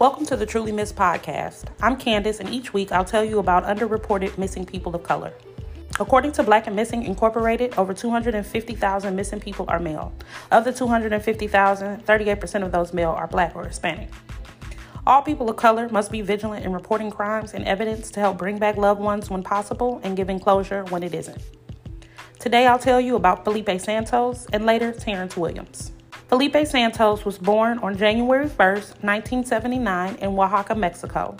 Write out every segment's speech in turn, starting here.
Welcome to the Truly Missed podcast. I'm Candace, and each week I'll tell you about underreported missing people of color. According to Black and Missing Incorporated, over 250,000 missing people are male. Of the 250,000, 38% of those male are Black or Hispanic. All people of color must be vigilant in reporting crimes and evidence to help bring back loved ones when possible and giving closure when it isn't. Today I'll tell you about Felipe Santos and later Terrance Williams. Felipe Santos was born on January 1st, 1979, in Oaxaca, Mexico.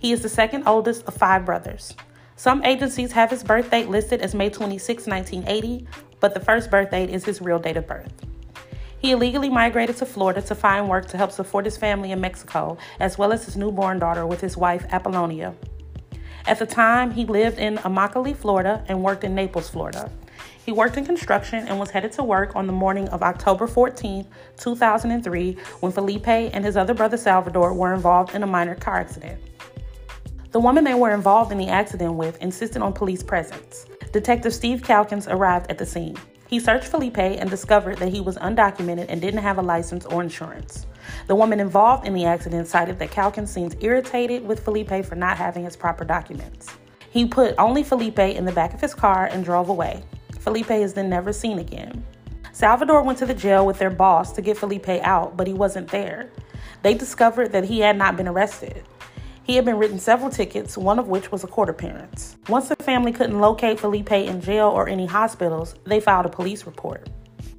He is the second oldest of five brothers. Some agencies have his birth date listed as May 26, 1980, but the first birth date is his real date of birth. He illegally migrated to Florida to find work to help support his family in Mexico, as well as his newborn daughter with his wife, Apollonia. At the time, he lived in Immokalee, Florida, and worked in Naples, Florida. He worked in construction and was headed to work on the morning of October 14, 2003, when Felipe and his other brother Salvador were involved in a minor car accident. The woman they were involved in the accident with insisted on police presence. Detective Steve Calkins arrived at the scene. He searched Felipe and discovered that he was undocumented and didn't have a license or insurance. The woman involved in the accident cited that Calkins seemed irritated with Felipe for not having his proper documents. He put only Felipe in the back of his car and drove away. Felipe is then never seen again. Salvador went to the jail with their boss to get Felipe out, but he wasn't there. They discovered that he had not been arrested. He had been written several tickets, one of which was a court appearance. Once the family couldn't locate Felipe in jail or any hospitals, they filed a police report.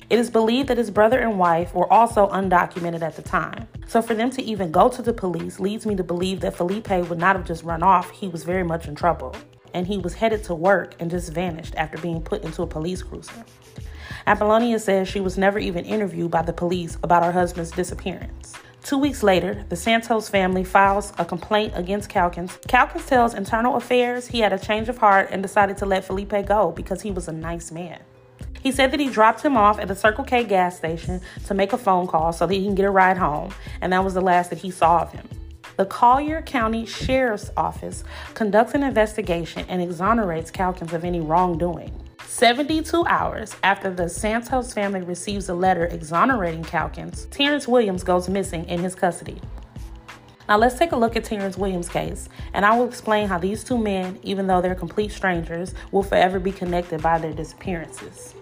It is believed that his brother and wife were also undocumented at the time. So for them to even go to the police leads me to believe that Felipe would not have just run off, he was very much in trouble and he was headed to work and just vanished after being put into a police cruiser. Apollonia says she was never even interviewed by the police about her husband's disappearance. Two weeks later, the Santos family files a complaint against Calkins. Calkins tells Internal Affairs he had a change of heart and decided to let Felipe go because he was a nice man. He said that he dropped him off at the Circle K gas station to make a phone call so that he can get a ride home, and that was the last that he saw of him. The Collier County Sheriff's Office conducts an investigation and exonerates Calkins of any wrongdoing. 72 hours after the Santos family receives a letter exonerating Calkins, Terrance Williams goes missing in his custody. Now, let's take a look at Terrance Williams' case, and I will explain how these two men, even though they're complete strangers, will forever be connected by their disappearances.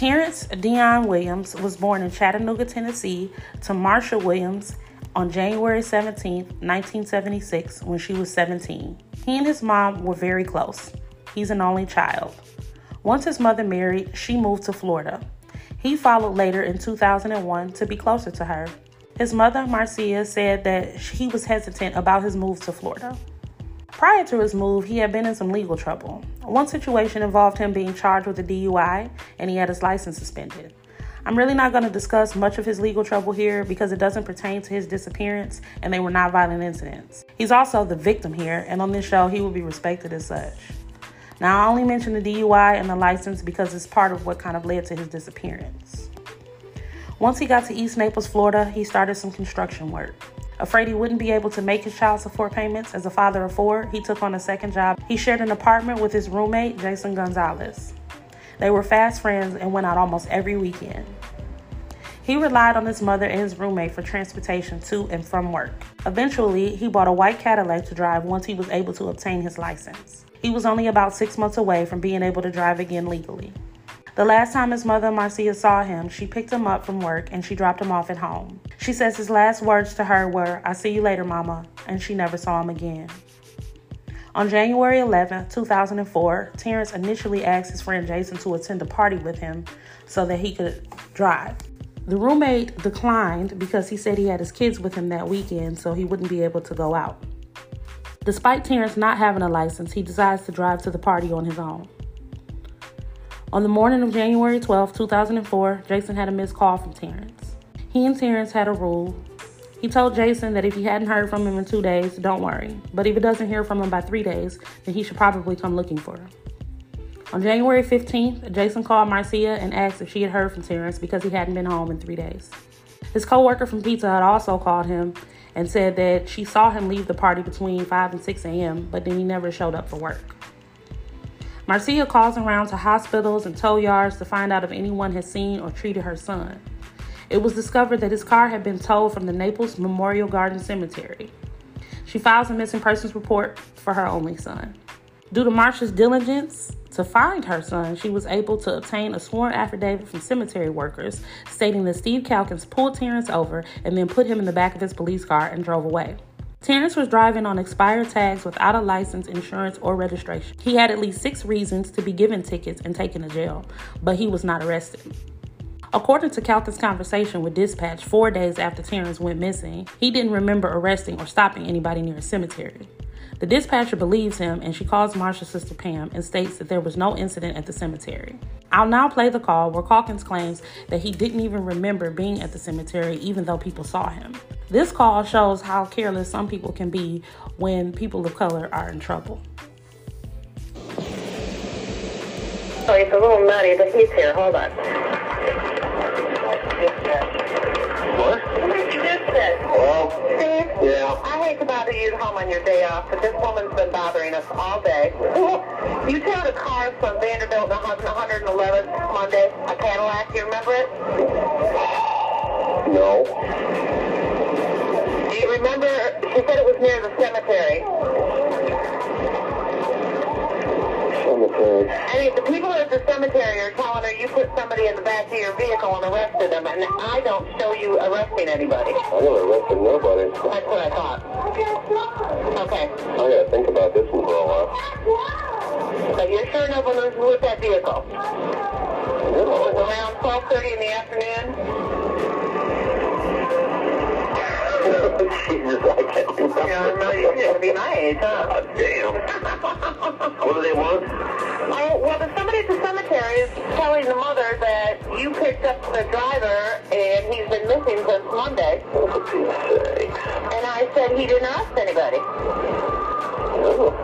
Terrance Deon Williams was born in Chattanooga, Tennessee, to Marsha Williams on January 17, 1976, when she was 17. He and his mom were very close. He's an only child. Once his mother married, she moved to Florida. He followed later in 2001 to be closer to her. His mother, Marcia, said that he was hesitant about his move to Florida. Prior to his move, he had been in some legal trouble. One situation involved him being charged with a DUI and he had his license suspended. I'm really not going to discuss much of his legal trouble here because it doesn't pertain to his disappearance and they were not violent incidents. He's also the victim here, and on this show, he will be respected as such. Now, I only mention the DUI and the license because it's part of what kind of led to his disappearance. Once he got to East Naples, Florida, he started some construction work. Afraid he wouldn't be able to make his child support payments as a father of four, he took on a second job. He shared an apartment with his roommate, Jason Gonzalez. They were fast friends and went out almost every weekend. He relied on his mother and his roommate for transportation to and from work. Eventually, he bought a white Cadillac to drive once he was able to obtain his license. He was only about six months away from being able to drive again legally. The last time his mother, Marcia, saw him, she picked him up from work and she dropped him off at home. She says his last words to her were, I see you later, Mama, and she never saw him again. On January 11, 2004, Terrance initially asked his friend Jason to attend a party with him so that he could drive. The roommate declined because he said he had his kids with him that weekend, so he wouldn't be able to go out. Despite Terrance not having a license, he decides to drive to the party on his own. On the morning of January 12, 2004, Jason had a missed call from Terrance. He and Terrance had a rule. He told Jason that if he hadn't heard from him in two days, don't worry. But if he doesn't hear from him by three days, then he should probably come looking for him. On January 15th, Jason called Marcia and asked if she had heard from Terrance because he hadn't been home in three days. His coworker from Pizza Hut also called him and said that she saw him leave the party between 5 and 6 a.m., but then he never showed up for work. Marcia calls around to hospitals and tow yards to find out if anyone has seen or treated her son. it was discovered that his car had been towed from the Naples Memorial Garden Cemetery. She files a missing persons report for her only son. Due to Marsha's diligence to find her son, she was able to obtain a sworn affidavit from cemetery workers stating that Steve Calkins pulled Terrance over and then put him in the back of his police car and drove away. Terrance was driving on expired tags without a license, insurance, or registration. He had at least six reasons to be given tickets and taken to jail, but he was not arrested. According to Calkin's conversation with dispatch four days after Terrance went missing, he didn't remember arresting or stopping anybody near a cemetery. The dispatcher believes him and she calls Marsha's sister Pam and states that there was no incident at the cemetery. I'll now play the call where Calkins claims that he didn't even remember being at the cemetery even though people saw him. This call shows how careless some people can be when people of color are in trouble. Oh, he's a little nutty, but he's here. Hold on. What? You just said, Well, Steve, yeah. I hate to bother you at home on your day off, but this woman's been bothering us all day. You towed a car from Vanderbilt to 111th Monday, a Cadillac. You remember it? No. Do you remember? She said it was near the cemetery. Cemetery. I mean, the people at the cemetery are telling her you put somebody in the back of your vehicle and arrested them, and I don't show you arresting anybody. I never arrested nobody. That's what I thought. Okay. I gotta think about this one for a while. So you're sure no one was with that vehicle? It was No. around 12.30 in the afternoon? Jesus, I can't remember. Yeah, no, you're going to be my age, huh? God damn. What do they want? Oh, well, there's somebody at the cemetery is telling the mother that you picked up the driver and he's been missing since Monday. For Pete's sake. And I said he didn't arrest anybody. Oh.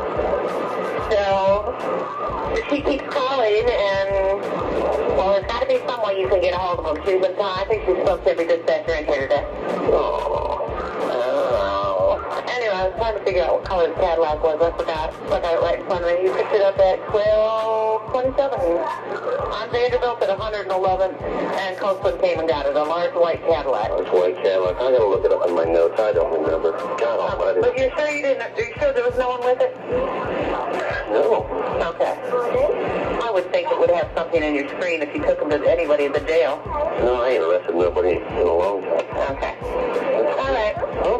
So she keeps calling and, well, there's got to be some way you can get a hold of him. She's been. I think she spoke to every dispatcher in here today. Oh. I was trying to figure out what color the Cadillac was. I forgot. I got it right in front of me. You picked it up at 1227 on Vanderbilt at 111th, and Coastland came and got it. A large white Cadillac. That's white Cadillac. I gotta look it up in my notes. I don't remember. God uh, almighty. But you're sure you didn't? Are you sure there was no one with it? No. Okay. I would think it would have something in your screen if you took them to anybody in the jail. No, I ain't arrested nobody in a long time. Okay.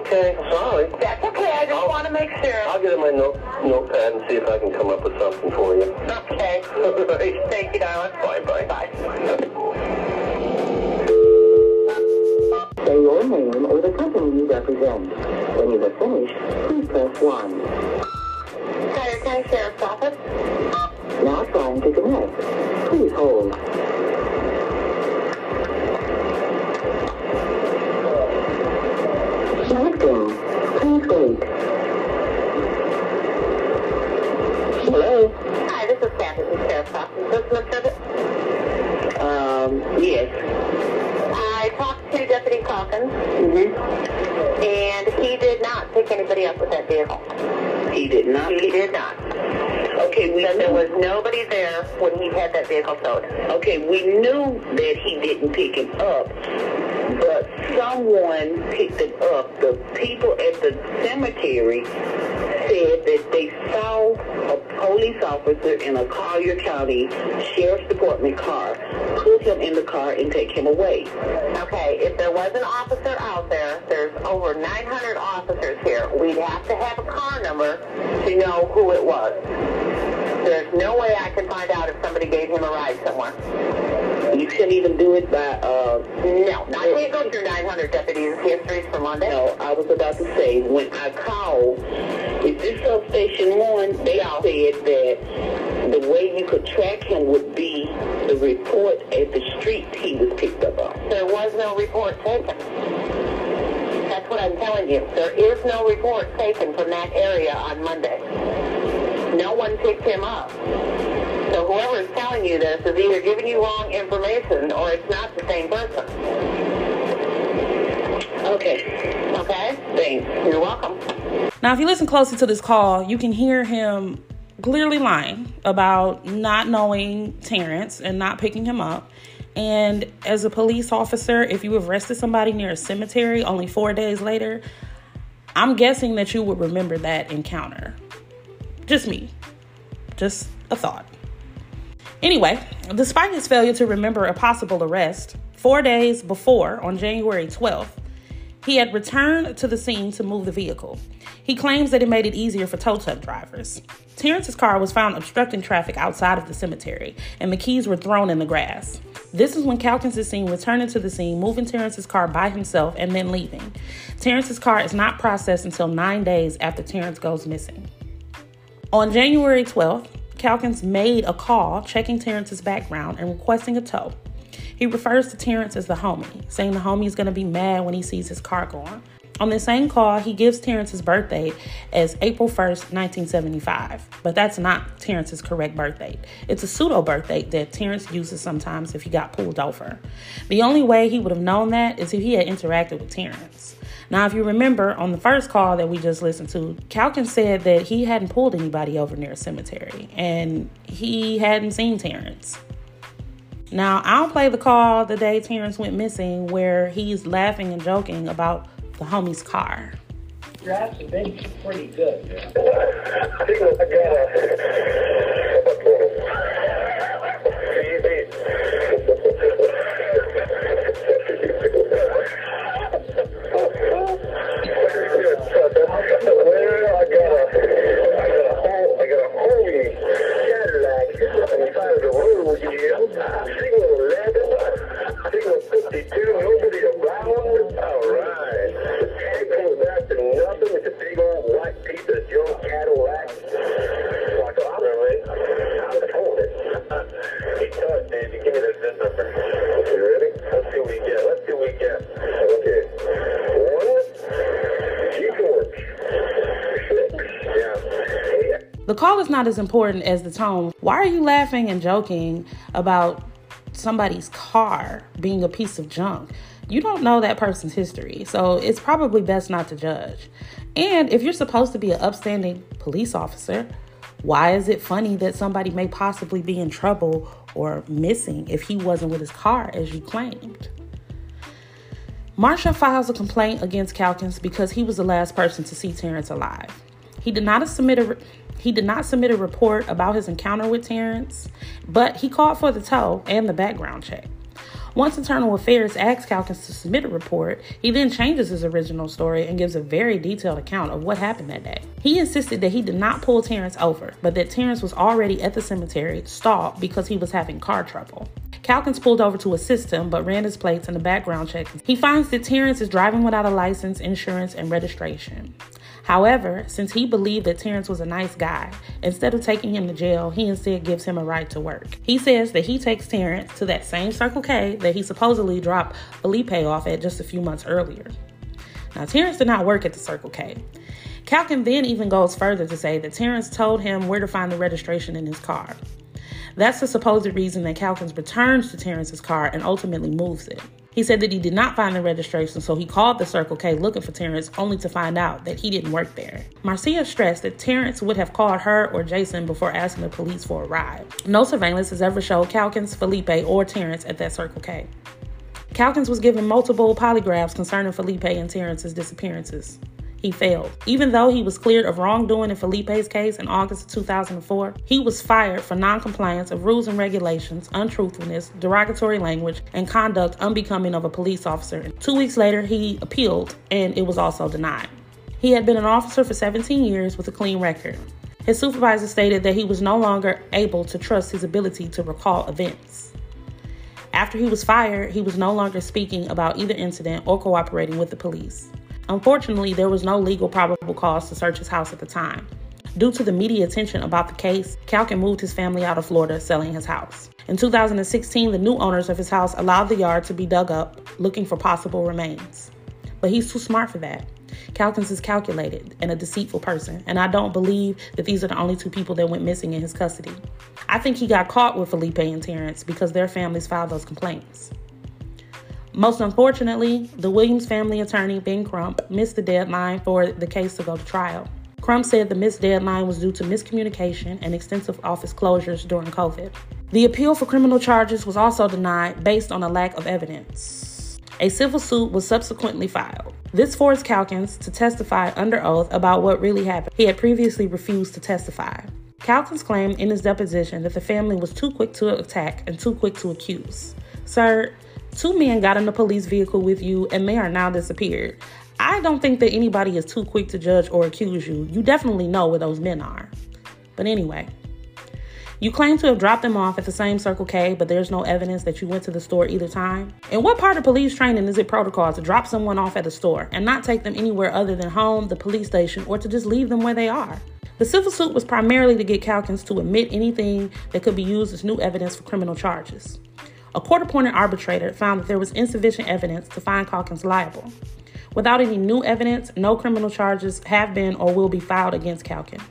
All right. Okay, oh, sorry. That's okay. I just want to make sure. I'll get in my note, notepad and see if I can come up with something for you. Okay. Thank you, darling. Bye bye. Bye. Say your name or the company you represent. When you have finished, please press 1. Carter County Sheriff's Office. Now trying to connect. Please hold. That vehicle okay, we knew that he didn't pick him up, but someone picked him up. The people at the cemetery said that they saw a police officer in a Collier County Sheriff's Department car put him in the car and take him away. Okay, if there was an officer out there, there's over 900 officers here. We'd have to have a car number to know who it was. There's no way I can find out if somebody gave him a ride somewhere. You couldn't even do it by, uh, No, I can't go through 900 deputies' histories for Monday. No, I was about to say, when I called, if this substation one, they all said that the way you could track him would be the report at the street he was picked up on. There was no report taken. That's what I'm telling you. There is no report taken from that area on Monday. No one picked him up. So whoever is telling you this is either giving you wrong information or it's not the same person. Okay, Okay? thanks. You're welcome. Now, if you listen closely to this call, you can hear him clearly lying about not knowing Terrance and not picking him up. And as a police officer, if you arrested somebody near a cemetery only four days later, I'm guessing that you would remember that encounter. Just me. Just a thought. Anyway, despite his failure to remember a possible arrest, four days before, on January 12th, he had returned to the scene to move the vehicle. He claims that it made it easier for tow truck drivers. Terrance's car was found obstructing traffic outside of the cemetery, and the keys were thrown in the grass. This is when Calkins is seen returning to the scene, moving Terrance's car by himself, and then leaving. Terrance's car is not processed until nine days after Terrance goes missing. On January 12th, Calkins made a call checking Terrance's background and requesting a tow. He refers to Terrance as the homie, saying the homie is going to be mad when he sees his car gone. On the same call, he gives Terrance's birthday as April 1st, 1975, but that's not Terrance's correct birth date. It's a pseudo birth date that Terrance uses sometimes if he got pulled over. The only way he would have known that is if he had interacted with Terrance. Now, if you remember on the first call that we just listened to, Calkins said that he hadn't pulled anybody over near a cemetery and he hadn't seen Terrance. Now, I'll play the call the day Terrance went missing where he's laughing and joking about the homie's car. Drafts have been pretty good. I think I call is not as important as the tone. Why are you laughing and joking about somebody's car being a piece of junk? You don't know that person's history, so it's probably best not to judge. And if you're supposed to be an upstanding police officer, why is it funny that somebody may possibly be in trouble or missing if he wasn't with his car as you claimed? Marsha files a complaint against Calkins because he was the last person to see Terrance alive. He did not submit a he did not submit a report about his encounter with Terrance, but he called for the tow and the background check. Once Internal Affairs asks Calkins to submit a report, he then changes his original story and gives a very detailed account of what happened that day. He insisted that he did not pull Terrance over, but that Terrance was already at the cemetery, stalled because he was having car trouble. Calkins pulled over to assist him, but ran his plates and a background check. He finds that Terrance is driving without a license, insurance, and registration. However, since he believed that Terrance was a nice guy, instead of taking him to jail, he instead gives him a ride to work. He says that he takes Terrance to that same Circle K that he supposedly dropped Felipe off at just a few months earlier. Now, Terrance did not work at the Circle K. Calkin then even goes further to say that Terrance told him where to find the registration in his car. That's the supposed reason that Calkins returns to Terrance's car and ultimately moves it. He said that he did not find the registration, so he called the Circle K looking for Terrance, only to find out that he didn't work there. Marcia stressed that Terrance would have called her or Jason before asking the police for a ride. No surveillance has ever showed Calkins, Felipe, or Terrance at that Circle K. Calkins was given multiple polygraphs concerning Felipe and Terrance's disappearances he failed. Even though he was cleared of wrongdoing in Felipe's case in August of 2004, he was fired for noncompliance of rules and regulations, untruthfulness, derogatory language, and conduct unbecoming of a police officer. Two weeks later, he appealed and it was also denied. He had been an officer for 17 years with a clean record. His supervisor stated that he was no longer able to trust his ability to recall events. After he was fired, he was no longer speaking about either incident or cooperating with the police. Unfortunately, there was no legal probable cause to search his house at the time. Due to the media attention about the case, Calkin moved his family out of Florida, selling his house. In 2016, the new owners of his house allowed the yard to be dug up, looking for possible remains. But he's too smart for that. Calkins is calculated and a deceitful person, and I don't believe that these are the only two people that went missing in his custody. I think he got caught with Felipe and Terrance because their families filed those complaints. Most unfortunately, the Williams family attorney, Ben Crump, missed the deadline for the case to go to trial. Crump said the missed deadline was due to miscommunication and extensive office closures during COVID. The appeal for criminal charges was also denied based on a lack of evidence. A civil suit was subsequently filed. This forced Calkins to testify under oath about what really happened. He had previously refused to testify. Calkins claimed in his deposition that the family was too quick to attack and too quick to accuse. Sir, two men got in a police vehicle with you and they are now disappeared. I don't think that anybody is too quick to judge or accuse you. You definitely know where those men are. But anyway, you claim to have dropped them off at the same Circle K, but there's no evidence that you went to the store either time. In what part of police training is it protocol to drop someone off at a store and not take them anywhere other than home, the police station, or to just leave them where they are? The civil suit was primarily to get Calkins to admit anything that could be used as new evidence for criminal charges. A court appointed arbitrator found that there was insufficient evidence to find Calkins liable. Without any new evidence, no criminal charges have been or will be filed against Calkins.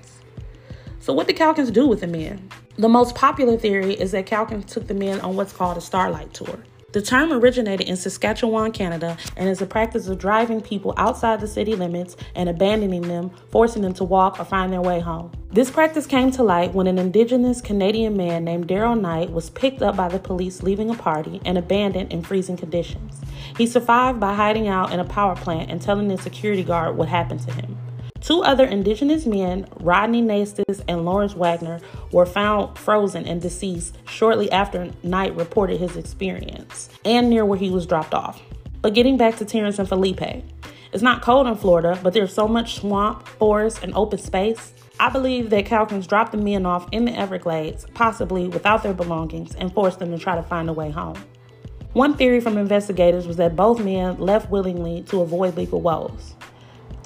So, what did Calkins do with the men? The most popular theory is that Calkins took the men on what's called a starlight tour. The term originated in Saskatchewan, Canada, and is a practice of driving people outside the city limits and abandoning them, forcing them to walk or find their way home. This practice came to light when an indigenous Canadian man named Darrell Night was picked up by the police leaving a party and abandoned in freezing conditions. He survived by hiding out in a power plant and telling the security guard what happened to him. Two other indigenous men, Rodney Naistus and Lawrence Wegner, were found frozen and deceased shortly after Night reported his experience and near where he was dropped off. But getting back to Terrance and Felipe, it's not cold in Florida, but there's so much swamp, forest, and open space. I believe that Calkins dropped the men off in the Everglades, possibly without their belongings, and forced them to try to find a way home. One theory from investigators was that both men left willingly to avoid legal woes.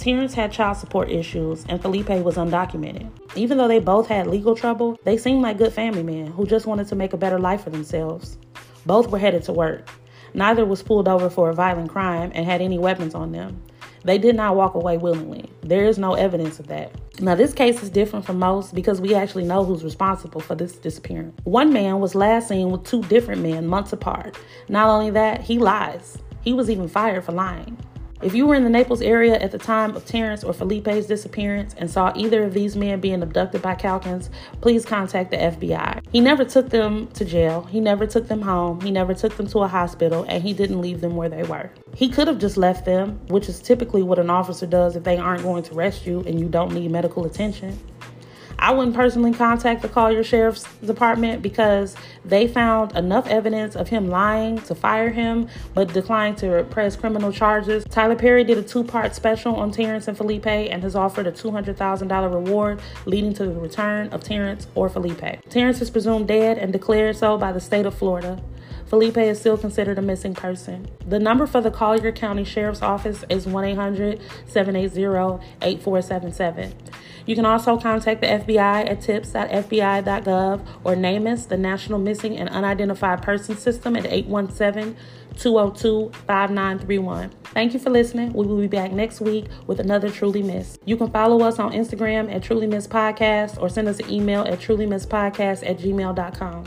Terrance had child support issues and Felipe was undocumented. Even though they both had legal trouble, they seemed like good family men who just wanted to make a better life for themselves. Both were headed to work. Neither was pulled over for a violent crime and had any weapons on them. They did not walk away willingly. There is no evidence of that. Now, this case is different from most because we actually know who's responsible for this disappearance. One man was last seen with two different men months apart. Not only that, he lies. He was even fired for lying. If you were in the Naples area at the time of Terrance or Felipe's disappearance and saw either of these men being abducted by Calkins, please contact the FBI. He never took them to jail, he never took them home, he never took them to a hospital, and he didn't leave them where they were. He could have just left them, which is typically what an officer does if they aren't going to arrest you and you don't need medical attention. I wouldn't personally contact the Collier Sheriff's Department because they found enough evidence of him lying to fire him, but declined to press criminal charges. Tyler Perry did a two part special on Terrance and Felipe and has offered a $200,000 reward leading to the return of Terrance or Felipe. Terrance is presumed dead and declared so by the state of Florida. Felipe is still considered a missing person. The number for the Collier County Sheriff's Office is 1 800 780 8477. You can also contact the FBI at tips.fbi.gov or NamUs, the National Missing and Unidentified Person System, at 817 202 5931. Thank you for listening. We will be back next week with another Truly Miss. You can follow us on Instagram at Truly Miss Podcast or send us an email at trulymisspodcast at gmail.com.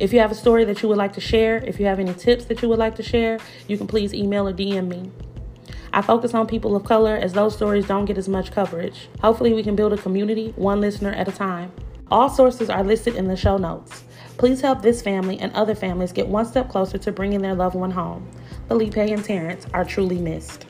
If you have a story that you would like to share, if you have any tips that you would like to share, you can please email or DM me. I focus on people of color as those stories don't get as much coverage. Hopefully, we can build a community one listener at a time. All sources are listed in the show notes. Please help this family and other families get one step closer to bringing their loved one home. Felipe and Terrance are truly missed.